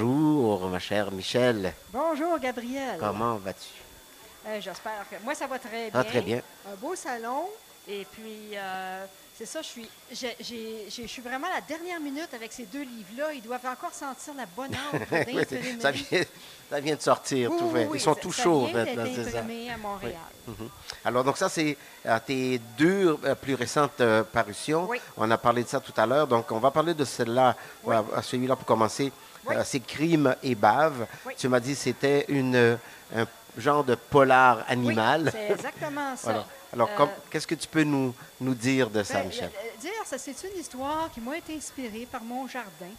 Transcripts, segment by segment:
Bonjour, ma chère Michel. Bonjour, Gabriel. Comment vas-tu? Euh, J'espère que. Moi, ça va très Ah, bien. très bien. Un beau salon. Et puis, euh, c'est ça, je suis, je vraiment à la dernière minute avec ces deux livres-là. Ils doivent encore sentir la bonne âme ça, vient, ça vient de sortir, tout. Ils sont ça- tout ça chauds maintenant, c'est ça. à Montréal. Mhm. Alors, donc ça, c'est euh, tes deux euh, plus récentes euh, parutions. Oui. On a parlé de ça tout à l'heure. Donc, on va parler de celle-là, celui-là pour commencer. Oui. C'est Crime et Bave. Oui. Tu m'as dit que c'était une, un genre de polar animal. Oui, c'est exactement ça. Voilà. Alors, Euh, qu'est-ce que tu peux nous, nous dire de ça, Ben, Michel? euh, dire, ça, c'est une histoire qui m'a été inspirée par mon jardin.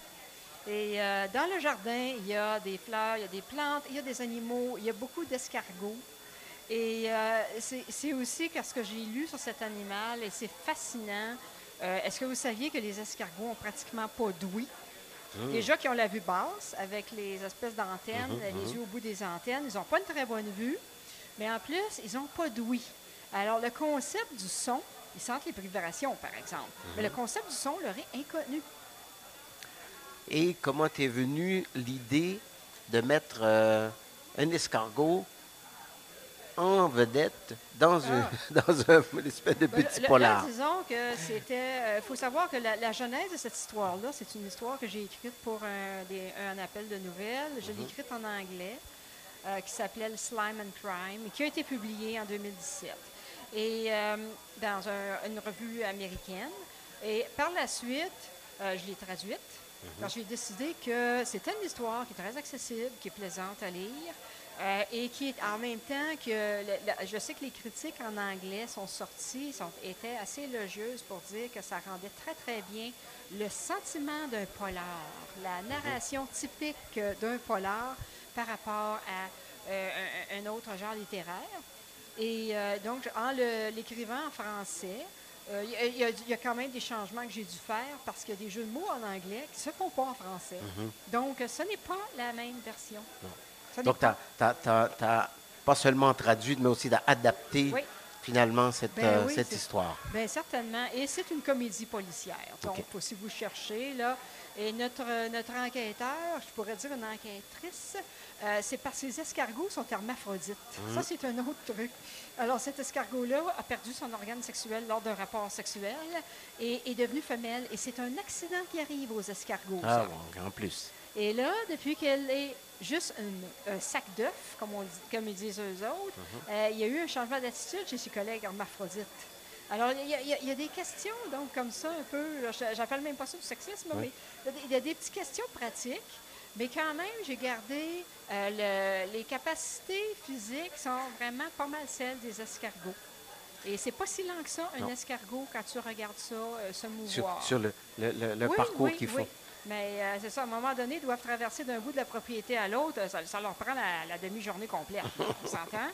Et euh, dans le jardin, il y a des fleurs, il y a des plantes, il y a des animaux, il y a beaucoup d'escargots. Et euh, c'est aussi ce que j'ai lu sur cet animal, et c'est fascinant. Est-ce que vous saviez que les escargots ont pratiquement pas d'ouïe? Déjà qui ont la vue basse, avec les espèces d'antennes, les yeux au bout des antennes, ils n'ont pas une très bonne vue, mais en plus, ils n'ont pas d'ouïe. Alors, le concept du son, ils sentent les vibrations, par exemple, mais le concept du son leur est inconnu. Et comment t'es venue l'idée de mettre euh, un escargot en vedette dans, un, dans un une espèce de Ben, petit le- polar? Là, disons que c'était. Il faut savoir que la, la genèse de cette histoire-là, c'est une histoire que j'ai écrite pour un, des- un appel de nouvelles. Je l'ai écrite en anglais, euh, qui s'appelait Slime and Crime, et qui a été publiée en 2017. Et euh, dans un- une revue américaine. Et par la suite, euh, je l'ai traduite. Alors, j'ai décidé que c'était une histoire qui est très accessible, qui est plaisante à lire, euh, et qui est en même temps que le- le- je sais que les critiques en anglais sont sorties, sont, étaient assez élogieuses pour dire que ça rendait très très bien le sentiment d'un polar, la narration typique d'un polar par rapport à euh, un, un autre genre littéraire. Et euh, donc, en l'écrivant en français, il y a- y, y quand même des changements que j'ai dû faire parce qu'il y a des jeux de mots en anglais qui ne se font pas en français. Donc, euh, ce n'est pas la même version. Donc, tu pas- n'as pas seulement traduit, mais aussi adapté Oui. finalement cette, Ben euh, oui, cette c'est- histoire. Bien, certainement. Et c'est une comédie policière. Donc, si vous cherchez, là, et notre, notre enquêteur, je pourrais dire une enquêtrice, euh, c'est parce que les escargots sont hermaphrodites. Mmh. Ça, c'est un autre truc. Alors, cet escargot-là a perdu son organe sexuel lors d'un rapport sexuel et est devenu femelle. Et c'est un accident qui arrive aux escargots. Ah, ça. bon, en plus. Et là, depuis qu'elle est juste une- un sac d'œufs, comme, on dit- comme ils disent eux autres, euh, il y a eu un changement d'attitude chez ses collègues hermaphrodites. Alors, il y, a, il y des questions, donc, comme ça, un peu, j'appelle même pas ça du sexisme, mais il y a des- petites questions pratiques, mais quand même, j'ai gardé euh, le- les capacités physiques sont vraiment pas mal celles des escargots. Et c'est pas si lent que ça, un Non. escargot, quand tu regardes ça, euh, se mouvoir. sur le, le- le- le Oui, parcours oui, qu'ils oui. Mais euh, c'est ça, à un moment donné, ils doivent traverser d'un bout de la propriété à l'autre. Ça, ça leur prend la, la demi-journée complète. on s'entend?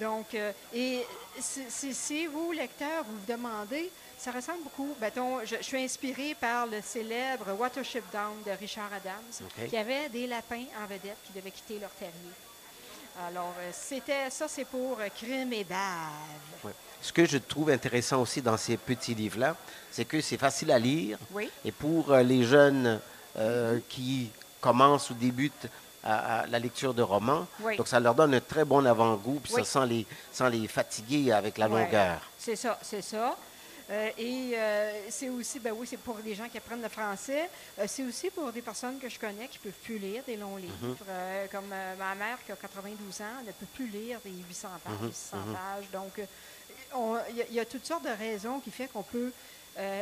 Donc, euh, et si, si- si vous, lecteur, vous vous demandez, ça ressemble beaucoup. Mettons, je, je suis inspirée par le célèbre Watership Down de Richard Adams, qui avait des lapins en vedette qui devaient quitter leur terrier. Alors, euh, c'était ça, c'est pour euh, crime et bave. Ce que je trouve intéressant aussi dans ces petits livres-là, c'est que c'est facile à lire. Oui. Et pour euh, les jeunes euh, qui commencent ou débutent à, à la lecture de romans, Oui. donc ça leur donne un très bon avant-goût, puis ça sans les, sans les fatiguer avec la longueur. C'est ça, c'est ça. Euh, et euh, c'est aussi, ben oui, c'est pour des gens qui apprennent le français. Euh, c'est aussi pour des personnes que je connais qui ne peuvent plus lire des longs livres. Euh, comme ma mère qui a 92 ans, ne peut plus lire des 800 pages, 600 pages. Donc, on- il y, a- il y a toutes sortes de raisons qui fait qu'on peut.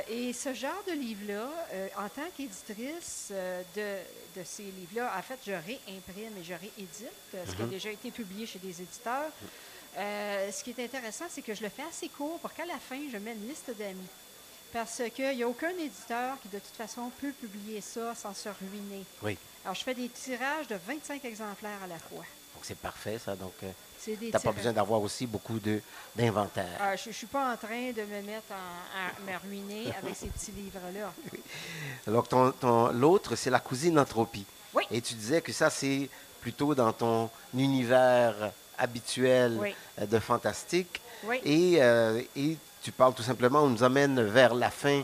et ce genre de livre-là, en tant qu'éditrice de, de ces livres-là, en fait, je réimprime et je réédite, ce qui a déjà été publié chez des éditeurs. Euh, ce qui est intéressant, c'est que je le fais assez court pour qu'à la fin, je mets une liste d'amis. Parce qu'il n'y a aucun éditeur qui, de toute façon, peut publier ça sans se ruiner. Oui. Alors, je fais des tirages de 25 exemplaires à la fois. Donc c'est parfait, ça. Donc, euh, tu n'as pas besoin d'avoir aussi beaucoup d'inventaire. Ah, je ne suis pas en train de me mettre en- à me ruiner avec ces petits livres-là. Alors, ton, ton- l'autre, c'est la cousine Entropie. Oui. Et tu disais que ça, c'est plutôt dans ton univers habituel Oui. euh, de fantastique. Oui. Et, euh, et tu parles tout simplement, on nous amène vers la fin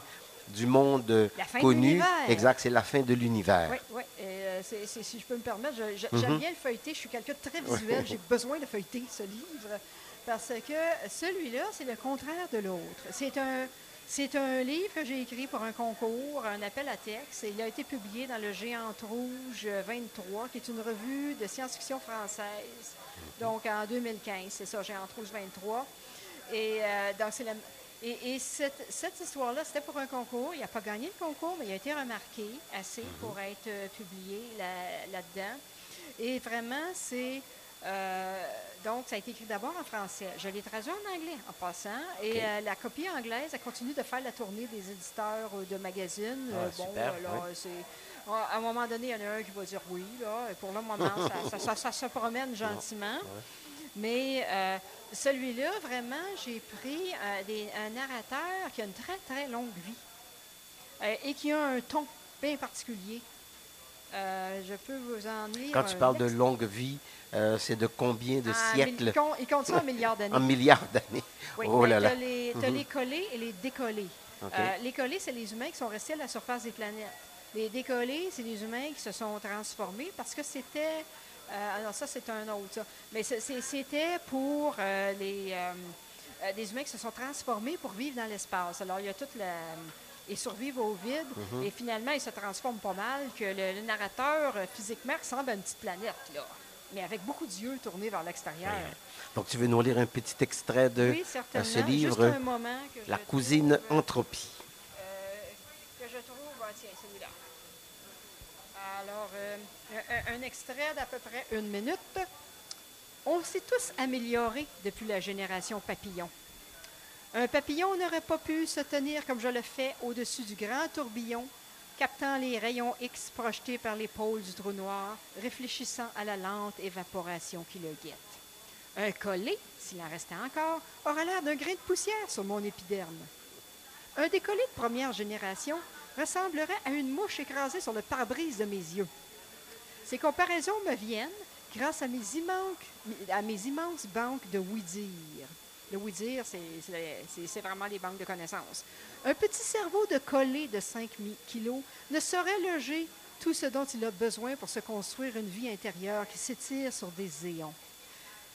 du monde La fin de connu. Exact, c'est la fin de l'univers. Oui, oui. Et, euh, si je peux me permettre, je- Mhm. j'aime bien le feuilleter. Je suis quelqu'un de très visuel. J'ai besoin de feuilleter ce livre parce que celui-là, c'est le contraire de l'autre. C'est un, c'est un livre que j'ai écrit pour un concours, un appel à texte. Et il a été publié dans le Géante Rouge 23, qui est une revue de science-fiction française. Donc en 2015, c'est ça, Géante Rouge 23. Et euh, donc, c'est la- et, et cette, cette histoire-là, c'était pour un concours. Il n'a pas gagné le concours, mais il a été remarqué assez pour être euh, publié là- là-dedans. et vraiment, c'est. Euh, donc, ça a été écrit d'abord en français. Je l'ai traduit en anglais en passant. Et euh, la copie anglaise a continué de faire la tournée des éditeurs euh, de magazines. Ah, bon, super, alors, oui. c'est. À un moment donné, il y en a un qui va dire oui, là. Et pour le moment, ça, ça- ça- ça se promène gentiment. Mais euh, celui-là, vraiment, j'ai pris euh, des- un narrateur qui a une très, très longue vie euh, et qui a un ton bien particulier. Euh, je peux vous en lire. Quand tu parles de longue vie, euh, c'est de combien de En siècles? mille- con- Il compte ça en milliards d'années. En milliards d'années. Oui, oh là là. les, t'as Mhm. les collés et les décollés. Euh, les collés, c'est les humains qui sont restés à la surface des planètes. Les décollés, c'est les humains qui se sont transformés parce que c'était. alors, ça, c'est un autre, ça. Mais c'était pour les, des humains qui se sont transformés pour vivre dans l'espace. Alors, il y a toute la. Ils survivent au vide Mhm. et finalement, ils se transforment pas mal, que le, le narrateur, euh, physiquement, ressemble à une petite planète, là. Mais avec beaucoup d'yeux tournés vers l'extérieur. Donc, tu veux nous lire un petit extrait de Oui, ce livre, Juste un moment que La cousine trouve, Entropie. euh, que je trouve, ah, tiens, celui-là. Alors, euh, un, un extrait d'à peu près une minute. On s'est tous améliorés depuis la génération papillon. Un papillon n'aurait pas pu se tenir comme je le fais au-dessus du grand tourbillon, captant les rayons X projetés par pôles du trou noir, réfléchissant à la lente évaporation qui le guette. Un collet, s'il en restait encore, aura l'air d'un grain de poussière sur mon épiderme. Un décollé de première génération ressemblerait à une mouche écrasée sur le pare-brise de mes yeux. Ces comparaisons me viennent grâce à mes immenses, à mes immenses banques de oui-dire. Le oui-dire, c'est- vraiment les banques de connaissances. Un petit cerveau de collé de 5 mi- kilos ne saurait loger tout ce dont il a besoin pour se construire une vie intérieure qui s'étire sur des éons.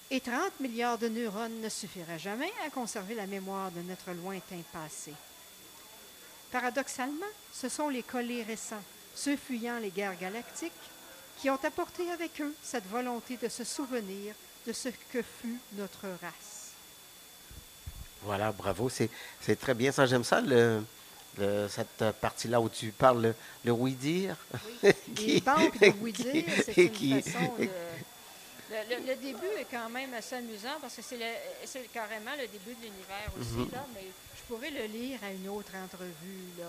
Et 30 milliards de neurones ne suffiraient jamais à conserver la mémoire de notre lointain passé. Paradoxalement, ce sont les collés récents, ceux fuyant les guerres galactiques, qui ont apporté avec eux cette volonté de se souvenir de ce que fut notre race. Voilà, bravo. C'est très bien ça. J'aime ça, le, le- cette partie-là où tu parles le, le oui-dire. Les Qui- qui- oui-dire, c'est et une qui- façon de... Le, le- le début est quand même assez amusant parce que c'est le- carrément le début de l'univers aussi, Mhm. là, mais je pourrais le lire à une autre entrevue. Là.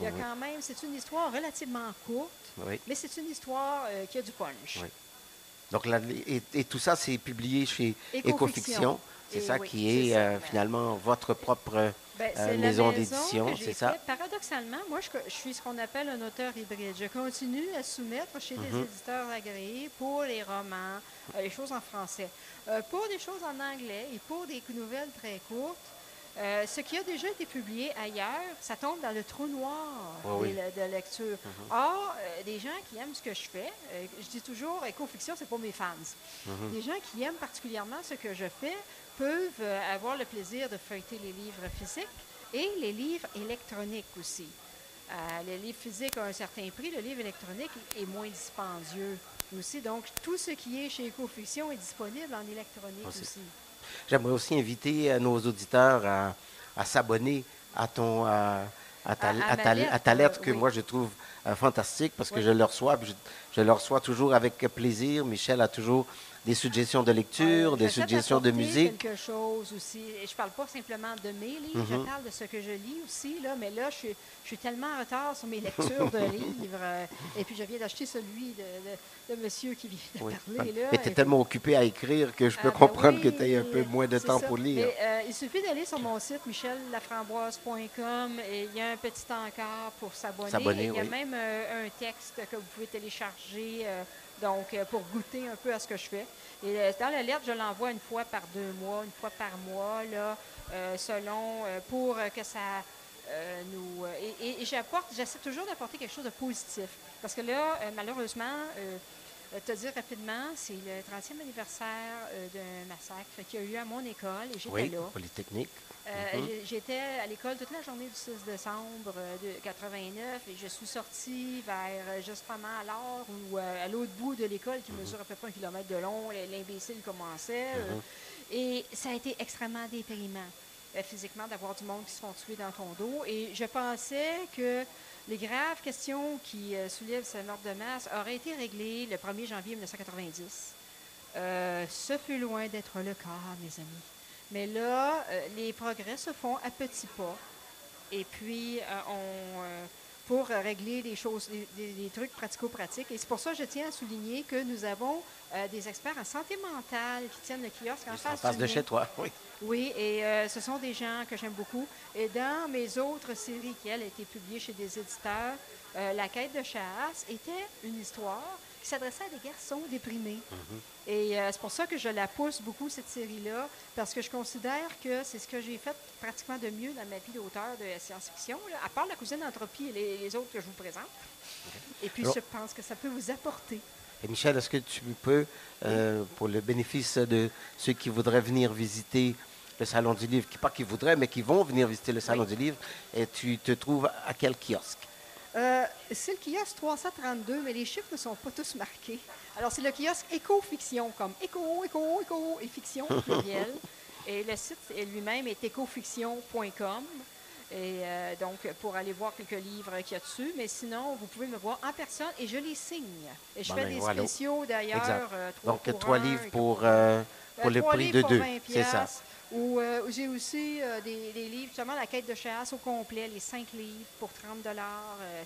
Il y a quand même, c'est une histoire relativement courte, Oui. mais c'est une histoire euh, qui a du punch. Oui. Donc, là, et, et tout ça, c'est publié chez Écofiction. C'est ça oui, qui est euh, finalement votre propre. Ben, Euh, maison maison d'édition, c'est ça? Paradoxalement, moi, je, je suis ce qu'on appelle un auteur hybride. Je continue à soumettre chez des Mhm. éditeurs agréés pour les romans, euh, les choses en français. Pour des choses en anglais et pour des nouvelles très courtes, euh, ce qui a déjà été publié ailleurs, ça tombe dans le trou noir oui. des- de lecture. Or, euh, des gens qui aiment ce que je fais, euh, je dis toujours, éco-fiction, c'est pour mes fans. Mhm. Des gens qui aiment particulièrement ce que je fais peuvent avoir le plaisir de feuilleter les livres physiques et les livres électroniques aussi. Les livres physiques ont un certain prix, le livre électronique est moins dispendieux aussi. Donc, tout ce qui est chez Ecofiction est disponible en électronique Ah, aussi. J'aimerais aussi inviter euh, nos auditeurs à, à s'abonner à ton. à- à ta, À- à à ma ta- lettre, à ta lettre que oui. moi je trouve euh, fantastique parce que je le reçois, je, je le reçois toujours avec plaisir. Michel a toujours des suggestions de lecture, des suggestions de musique. quelque chose aussi. Et je parle pas simplement de mes livres, je parle de ce que je lis aussi. Là, mais là, je suis, je suis tellement en retard sur mes lectures de livres. euh, et puis, je viens d'acheter celui de, de, de monsieur qui vient de Oui. parler. Là, Mais tu es tellement occupé à écrire que je peux Ah, ben comprendre que tu aies un peu moins de temps ça. pour lire. Mais, euh, il suffit d'aller sur mon site michellaframboise.com et il y a un petit encart pour s'abonner. Il y a oui. même euh, un texte que vous pouvez télécharger donc, euh, pour goûter un peu à ce que je fais. Et euh, dans la lettre, je l'envoie une fois par deux mois, une fois par mois, là, euh, selon, euh, pour que ça euh, nous. et et- et j'apporte, j'essaie toujours d'apporter quelque chose de positif. Parce que là, malheureusement, te dire rapidement, c'est le 30e anniversaire d'un massacre qui a eu à mon école et j'étais Oui, là. Polytechnique. Euh, Mhm. J'étais à l'école toute la journée du 6 décembre euh, de 89 et je suis sortie vers euh, justement à l'heure où, euh, à l'autre bout de l'école, qui mesure à peu près un kilomètre de long, l'imbécile commençait. euh, et ça a été extrêmement déprimant euh, physiquement d'avoir du monde qui se font tuer dans ton dos. Et je pensais que les graves questions qui euh, soulèvent ce meurtre de masse auraient été réglées le 1er janvier 1990. Euh, ce fut loin d'être le cas, mes amis. Mais là, euh, les progrès se font à petits pas. Et puis, euh, on, euh, pour régler les choses, des, des- des trucs pratico-pratiques. Et c'est pour ça que je tiens à souligner que nous avons euh, des experts en santé mentale qui tiennent le kiosque en face, de chez toi, oui. Oui, et euh, ce sont des gens que j'aime beaucoup. Et dans mes autres séries qui, elles, étaient publiées chez des éditeurs, euh, La quête de chasse était une histoire qui s'adressait à des garçons déprimés. Et euh, c'est pour ça que je la pousse beaucoup, cette série-là, parce que je considère que c'est ce que j'ai fait pratiquement de mieux dans ma vie d'auteur de science-fiction, là, à part la cousine d'Entropie et les, les autres que je vous présente. Et puis, Alors- je pense que ça peut vous apporter. Et Michel, est-ce que tu peux, euh, pour le bénéfice de ceux qui voudraient venir visiter le Salon du Livre, qui pas qui voudraient, mais qui vont venir visiter le Salon du Livre, et tu te trouves à quel kiosque? Euh, c'est le kiosque 332, mais les chiffres ne sont pas tous marqués. Alors, c'est le kiosque éco-fiction, comme éco, éco, éco, et fiction pluriel. Et le site lui-même est écofiction.com. Et euh, donc, pour aller voir quelques livres qu'il y a dessus. Mais sinon, vous pouvez me voir en personne et je les signe. Et je Bon, fais ben, des voilà. spéciaux d'ailleurs. Euh, Donc, pour trois livres pour, quatre euh, pour le prix de pour deux. 20 C'est ça. Ou euh, j'ai aussi euh, des, des livres, justement, la quête de chasse au complet, les cinq livres pour 30 dollars. euh,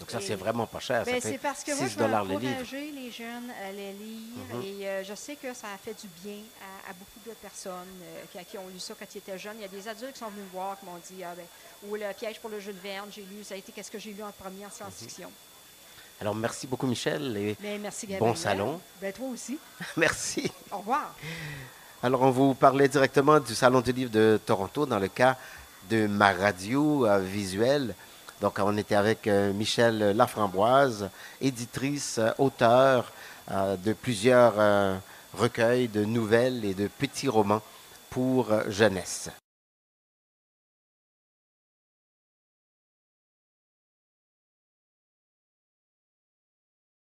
Donc, ça, c'est vraiment pas cher. ben, c'est parce que moi, 6 je veux encourager les jeunes à les lire Mhm. et euh, je sais que ça a fait du bien à, à beaucoup de personnes euh, qui, qui ont lu ça quand ils étaient jeunes. Il y a des adultes qui sont venus me voir qui m'ont dit ah, ben, ou le piège pour le Jules Verne, j'ai lu, ça a été qu'est-ce que j'ai lu en premier en science-fiction. Alors, merci beaucoup, Michel, et Mais merci Bon Gabriel. salon. Ben toi aussi. merci. Au revoir. Alors, on vous parlait directement du Salon du Livre de Toronto dans le cas de ma radio euh, visuelle. Donc, on était avec euh, Michel Laframboise, éditrice, euh, auteur euh, de plusieurs euh, recueils de nouvelles et de petits romans pour jeunesse.